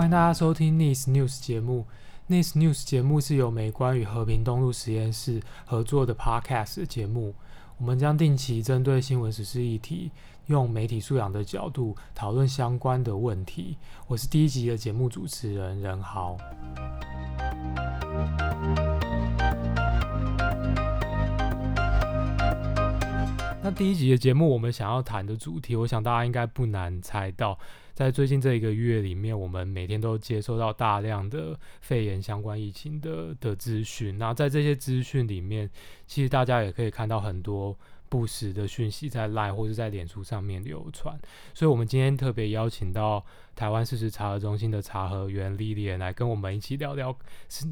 欢迎大家收听《Nice News》节目。《Nice News》节目是由美观与和平东路实验室合作的 Podcast 节目。我们将定期针对新闻时事议题，用媒体素养的角度讨论相关的问题。我是第一集的节目主持人任豪。那第一集的节目，我们想要谈的主题，我想大家应该不难猜到。在最近这一个月里面，我们每天都接收到大量的肺炎相关疫情的的资讯。那在这些资讯里面，其实大家也可以看到很多不实的讯息在 LINE 或者在脸书上面流传。所以，我们今天特别邀请到台湾事实查核中心的查核员 Lilian 来跟我们一起聊聊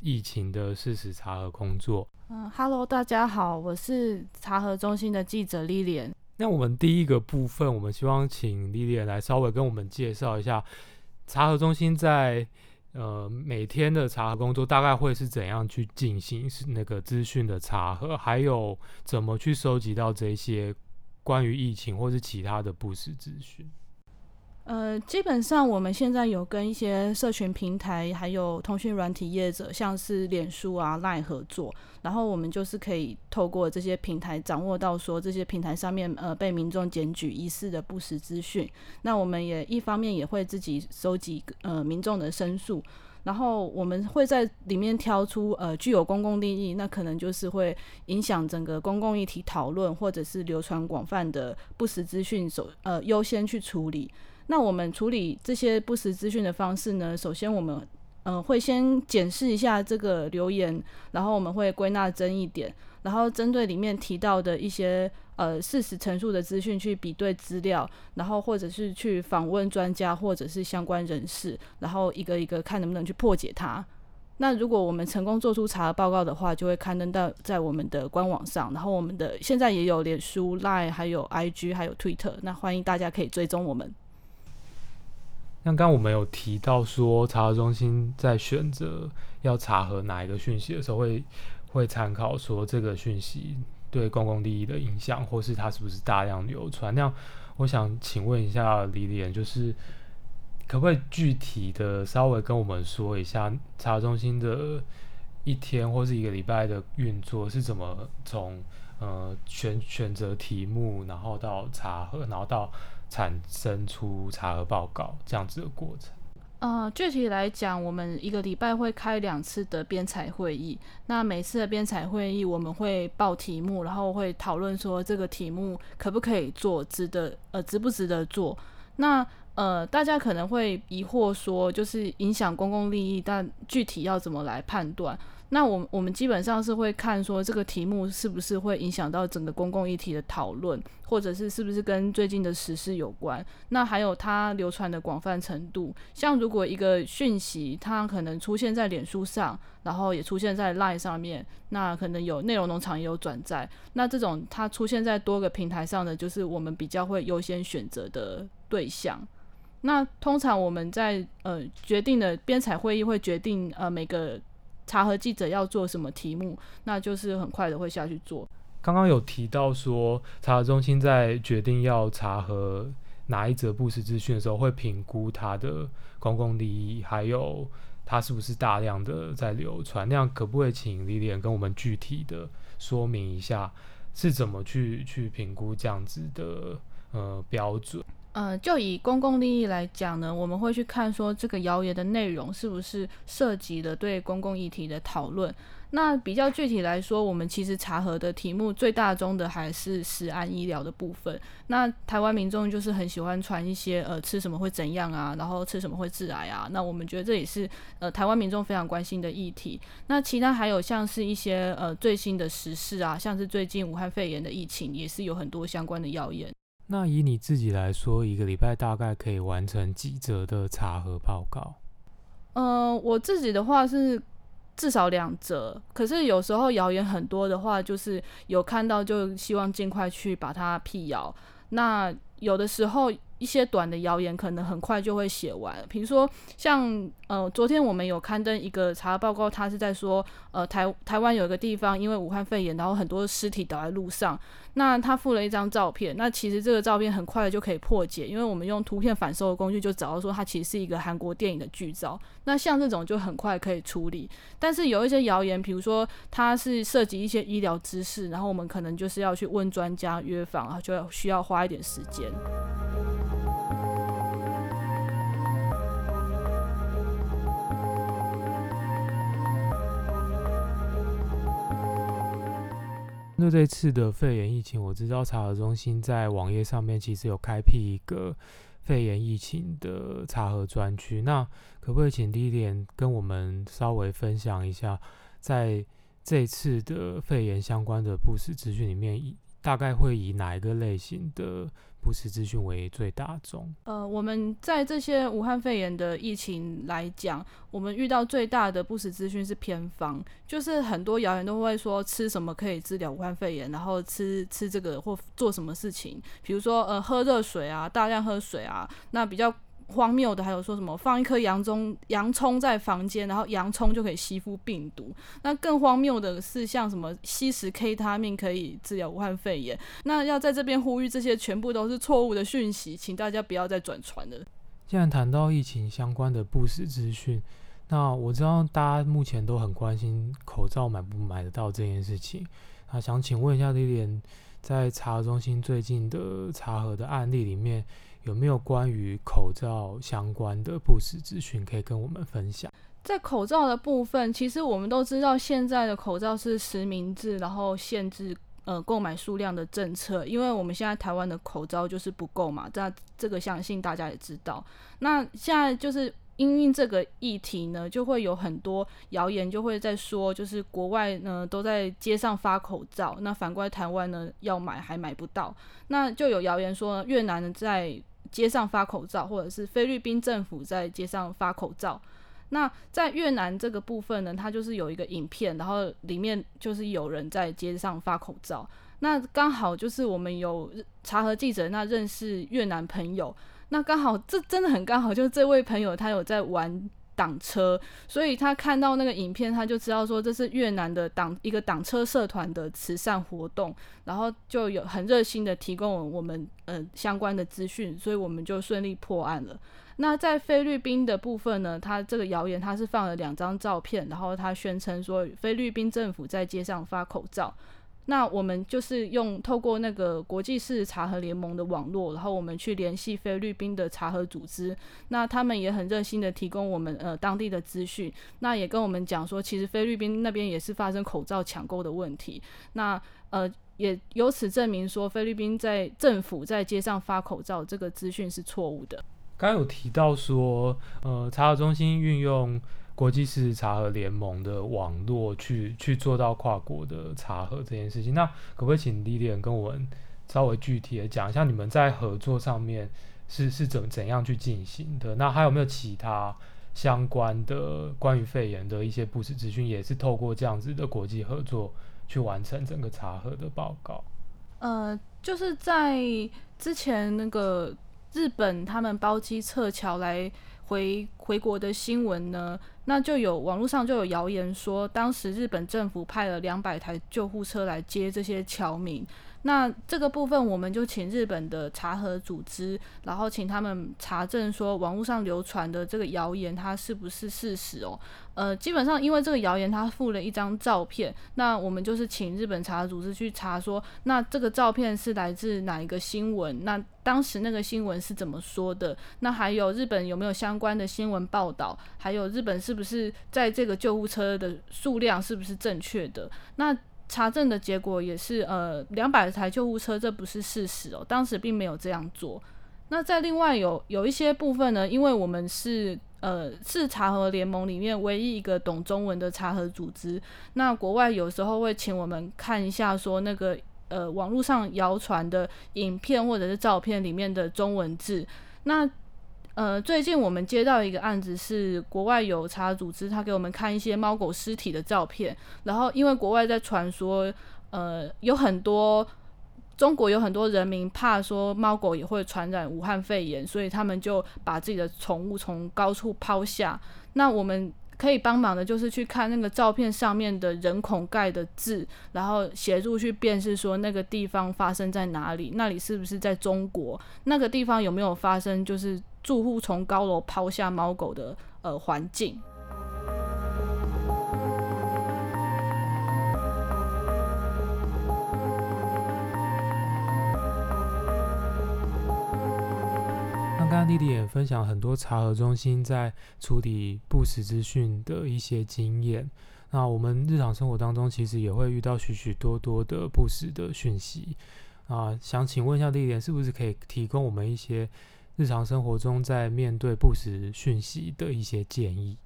疫情的事实查核工作。嗯哈喽，大家好，我是查核中心的记者 Lilian。那我们第一个部分，我们希望请 Lilian 来稍微跟我们介绍一下查核中心在呃每天的查核工作大概会是怎样去进行，是那个资讯的查核，还有怎么去收集到这些关于疫情或是其他的不实资讯。呃，基本上我们现在有跟一些社群平台，还有通讯软体业者，像是脸书啊、来合作，然后我们就是可以透过这些平台掌握到说这些平台上面呃被民众检举疑似的不实资讯。那我们也一方面也会自己收集呃民众的申诉，然后我们会在里面挑出呃具有公共利益，那可能就是会影响整个公共议题讨论或者是流传广泛的不实资讯，首呃优先去处理。那我们处理这些不实资讯的方式呢？首先，我们呃会先检视一下这个留言，然后我们会归纳争议点，然后针对里面提到的一些呃事实陈述的资讯去比对资料，然后或者是去访问专家或者是相关人士，然后一个一个看能不能去破解它。那如果我们成功做出查核报告的话，就会刊登到在我们的官网上，然后我们的现在也有脸书、Line，还有 IG，还有 Twitter，那欢迎大家可以追踪我们。像刚刚我们有提到说，查核中心在选择要查核哪一个讯息的时候会，会参考说这个讯息对公共利益的影响，或是它是不是大量流传。那样，我想请问一下 Lilian，就是可不可以具体的稍微跟我们说一下，查中心的一天或是一个礼拜的运作是怎么从呃选选择题目，然后到查核，然后到产生出查核报告这样子的过程。呃，具体来讲，我们一个礼拜会开两次的编采会议。那每次的编采会议，我们会报题目，然后会讨论说这个题目可不可以做，值得呃值不值得做。那呃，大家可能会疑惑说，就是影响公共利益，但具体要怎么来判断？那我我们基本上是会看说这个题目是不是会影响到整个公共议题的讨论，或者是是不是跟最近的时事有关。那还有它流传的广泛程度，像如果一个讯息它可能出现在脸书上，然后也出现在 Line 上面，那可能有内容农场也有转载，那这种它出现在多个平台上的，就是我们比较会优先选择的对象。那通常我们在呃决定的编采会议会决定呃每个。查核记者要做什么题目，那就是很快的会下去做。刚刚有提到说，查核中心在决定要查核哪一则不实资讯的时候，会评估它的公共利益，还有它是不是大量的在流传。那样可不可以请 Lilian 跟我们具体的说明一下，是怎么去去评估这样子的呃标准？呃，就以公共利益来讲呢，我们会去看说这个谣言的内容是不是涉及了对公共议题的讨论。那比较具体来说，我们其实查核的题目最大宗的还是食安医疗的部分。那台湾民众就是很喜欢传一些呃吃什么会怎样啊，然后吃什么会致癌啊。那我们觉得这也是呃台湾民众非常关心的议题。那其他还有像是一些呃最新的时事啊，像是最近武汉肺炎的疫情，也是有很多相关的谣言。那以你自己来说，一个礼拜大概可以完成几折的查核报告？嗯，我自己的话是至少两折，可是有时候谣言很多的话，就是有看到就希望尽快去把它辟谣。那有的时候一些短的谣言可能很快就会写完，比如说像呃，昨天我们有刊登一个查报告，他是在说呃，台台湾有一个地方因为武汉肺炎，然后很多尸体倒在路上，那他附了一张照片，那其实这个照片很快就可以破解，因为我们用图片反搜的工具就找到说它其实是一个韩国电影的剧照，那像这种就很快可以处理，但是有一些谣言，比如说它是涉及一些医疗知识，然后我们可能就是要去问专家约访，然后就要需要花一点时间。那这次的肺炎疫情，我知道查核中心在网页上面其实有开辟一个肺炎疫情的查核专区。那可不可以请第一点跟我们稍微分享一下，在这次的肺炎相关的不实资讯里面，大概会以哪一个类型的不实资讯为最大众？呃，我们在这些武汉肺炎的疫情来讲，我们遇到最大的不实资讯是偏方，就是很多谣言都会说吃什么可以治疗武汉肺炎，然后吃吃这个或做什么事情，比如说呃喝热水啊，大量喝水啊，那比较。荒谬的还有说什么放一颗洋葱洋葱在房间，然后洋葱就可以吸附病毒。那更荒谬的是像什么吸食 K 他命可以治疗武汉肺炎。那要在这边呼吁，这些全部都是错误的讯息，请大家不要再转传了。既然谈到疫情相关的不实资讯，那我知道大家目前都很关心口罩买不买得到这件事情。那想请问一下 Lilian，在查核中心最近的查核的案例里面，有没有关于口罩相关的不实资讯可以跟我们分享？在口罩的部分，其实我们都知道，现在的口罩是实名制，然后限制呃购买数量的政策。因为我们现在台湾的口罩就是不够嘛，这这个相信大家也知道。那现在就是因应这个议题呢，就会有很多谣言就会在说，就是国外呢都在街上发口罩，那反观台湾呢要买还买不到。那就有谣言说越南在街上发口罩，或者是菲律宾政府在街上发口罩。那在越南这个部分呢，它就是有一个影片，然后里面就是有人在街上发口罩。那刚好就是我们有查核记者，那认识越南朋友，那刚好这真的很刚好，就是这位朋友他有在玩。挡车，所以他看到那个影片，他就知道说这是越南的挡一个挡车社团的慈善活动，然后就有很热心的提供我们呃相关的资讯，所以我们就顺利破案了。那在菲律宾的部分呢，他这个谣言他是放了两张照片，然后他宣称说菲律宾政府在街上发口罩。那我们就是用透过那个国际式茶和联盟的网络，然后我们去联系菲律宾的茶和组织，那他们也很热心的提供我们呃当地的资讯，那也跟我们讲说，其实菲律宾那边也是发生口罩抢购的问题，那呃也由此证明说菲律宾在政府在街上发口罩这个资讯是错误的。刚有提到说，呃，茶和中心运用。国际事实查核联盟的网络去去做到跨国的查核这件事情，那可不可以请 Lilian 跟我们稍微具体的讲一下，你们在合作上面是是怎怎样去进行的？那还有没有其他相关的关于肺炎的一些不实资讯，也是透过这样子的国际合作去完成整个查核的报告？呃，就是在之前那个日本他们包机撤侨来回回国的新闻呢。那就有网络上就有谣言说，当时日本政府派了两百台救护车来接这些侨民。那这个部分，我们就请日本的查核组织，然后请他们查证说，网络上流传的这个谣言，它是不是事实哦？呃，基本上因为这个谣言，它附了一张照片，那我们就是请日本查核组织去查说，那这个照片是来自哪一个新闻？那当时那个新闻是怎么说的？那还有日本有没有相关的新闻报道？还有日本是不是在这个救护车的数量是不是正确的？那查证的结果也是，呃，两百台救护车，这不是事实哦，当时并没有这样做。那在另外有有一些部分呢，因为我们是呃是查核联盟里面唯一一个懂中文的查核组织，那国外有时候会请我们看一下，说那个呃网络上谣传的影片或者是照片里面的中文字，那。呃，最近我们接到一个案子，是国外有查组织，他给我们看一些猫狗尸体的照片，然后因为国外在传说，呃，有很多中国有很多人民怕说猫狗也会传染武汉肺炎，所以他们就把自己的宠物从高处抛下。那我们可以帮忙的就是去看那个照片上面的人孔盖的字，然后协助去辨识说那个地方发生在哪里，那里是不是在中国？那个地方有没有发生就是住户从高楼抛下猫狗的呃环境？刚刚弟弟也分享很多查核中心在处理不实资讯的一些经验。那我们日常生活当中其实也会遇到许许多多的不实的讯息啊。想请问一下弟弟，是不是可以提供我们一些日常生活中在面对不实讯息的一些建议？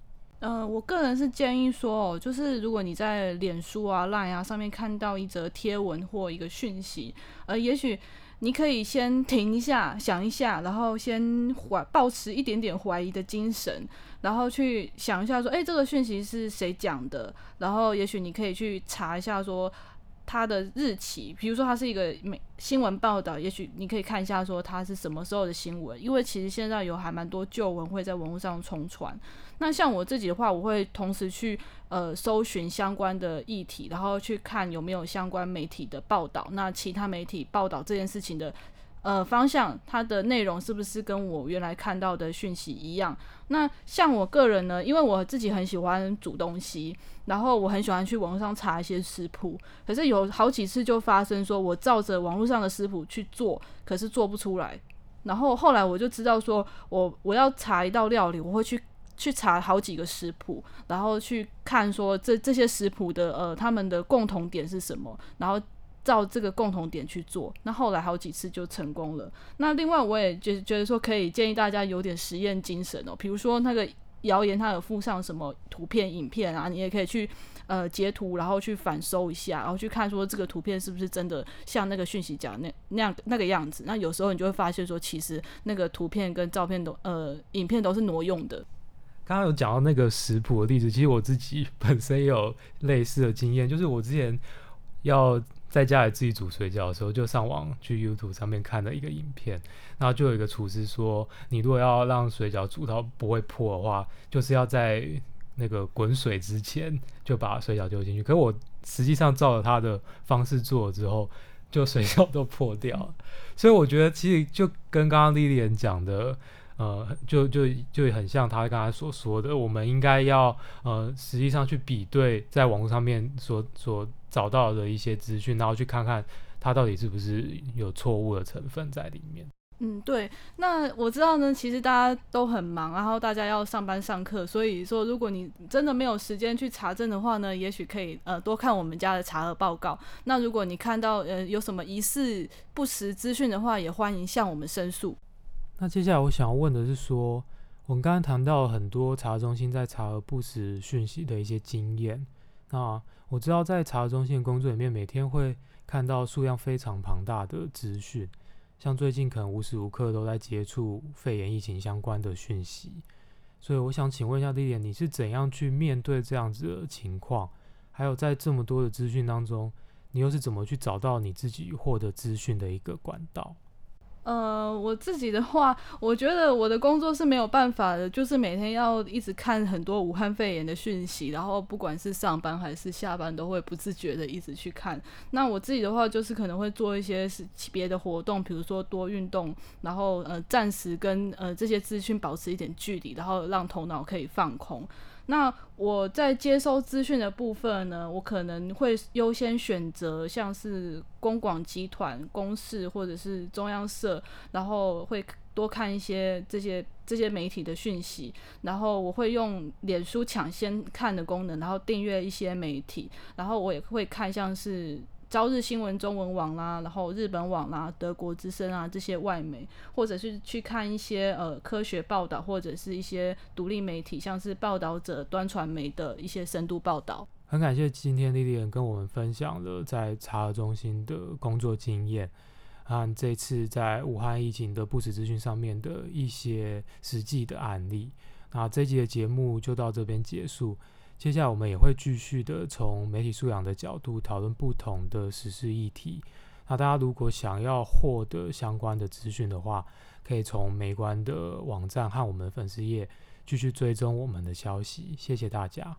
呃，我个人是建议说哦，就是如果你在脸书啊、Line 啊上面看到一则贴文或一个讯息，呃，也许。你可以先停一下，想一下，然后先怀抱持一点点怀疑的精神，然后去想一下说，诶，这个讯息是谁讲的？然后也许你可以去查一下说它的日期，比如说它是一个美新闻报道，也许你可以看一下说它是什么时候的新闻，因为其实现在有还蛮多旧闻会在文物上重传。那像我自己的话，我会同时去呃搜寻相关的议题，然后去看有没有相关媒体的报道。那其他媒体报道这件事情的呃方向，它的内容是不是跟我原来看到的讯息一样？那像我个人呢，因为我自己很喜欢煮东西，然后我很喜欢去网络上查一些食谱。可是有好几次就发生说，我照着网络上的食谱去做，可是做不出来。然后后来我就知道说，我我要查一道料理，我会去。去查好几个食谱，然后去看说这这些食谱的呃他们的共同点是什么，然后照这个共同点去做。那后来好几次就成功了。那另外我也觉觉得说可以建议大家有点实验精神哦，比如说那个谣言它有附上什么图片、影片啊，你也可以去呃截图，然后去反搜一下，然后去看说这个图片是不是真的像那个讯息讲那那样那个样子。那有时候你就会发现说，其实那个图片跟照片都呃影片都是挪用的。刚刚有讲到那个食谱的例子，其实我自己本身也有类似的经验，就是我之前要在家里自己煮水饺的时候，就上网去 YouTube 上面看了一个影片，然后就有一个厨师说，你如果要让水饺煮到不会破的话，就是要在那个滚水之前就把水饺丢进去。可是我实际上照着他的方式做了之后，就水饺都破掉了。所以我觉得其实就跟刚刚莉莉安讲的。呃，就就就很像他刚才所说的，我们应该要呃，实际上去比对在网络上面所所找到的一些资讯，然后去看看它到底是不是有错误的成分在里面。嗯，对。那我知道呢，其实大家都很忙，然后大家要上班上课，所以说如果你真的没有时间去查证的话呢，也许可以呃多看我们家的查核报告。那如果你看到呃有什么疑似不实资讯的话，也欢迎向我们申诉。那接下来我想要问的是说，我们刚刚谈到了很多查中心在查核不实讯息的一些经验。那我知道在查中心的工作里面，每天会看到数量非常庞大的资讯，像最近可能无时无刻都在接触肺炎疫情相关的讯息。所以我想请问一下莉莉，你是怎样去面对这样子的情况？还有在这么多的资讯当中，你又是怎么去找到你自己获得资讯的一个管道？呃，我自己的话，我觉得我的工作是没有办法的，就是每天要一直看很多武汉肺炎的讯息，然后不管是上班还是下班，都会不自觉的一直去看。那我自己的话，就是可能会做一些是别的活动，比如说多运动，然后呃，暂时跟呃这些资讯保持一点距离，然后让头脑可以放空。那我在接收资讯的部分呢，我可能会优先选择像是公广集团、公视或者是中央社，然后会多看一些这些这些媒体的讯息，然后我会用脸书抢先看的功能，然后订阅一些媒体，然后我也会看像是。朝日新闻中文网啦，然后日本网啦，德国之声啊这些外媒，或者是去看一些呃科学报道，或者是一些独立媒体，像是报道者端传媒的一些深度报道。很感谢今天莉莉跟我们分享了在查核中心的工作经验，和这次在武汉疫情的不实资讯上面的一些实际的案例。那这一集的节目就到这边结束。接下来我们也会继续的从媒体素养的角度讨论不同的时事议题。那大家如果想要获得相关的资讯的话，可以从美观的网站和我们粉丝页继续追踪我们的消息。谢谢大家。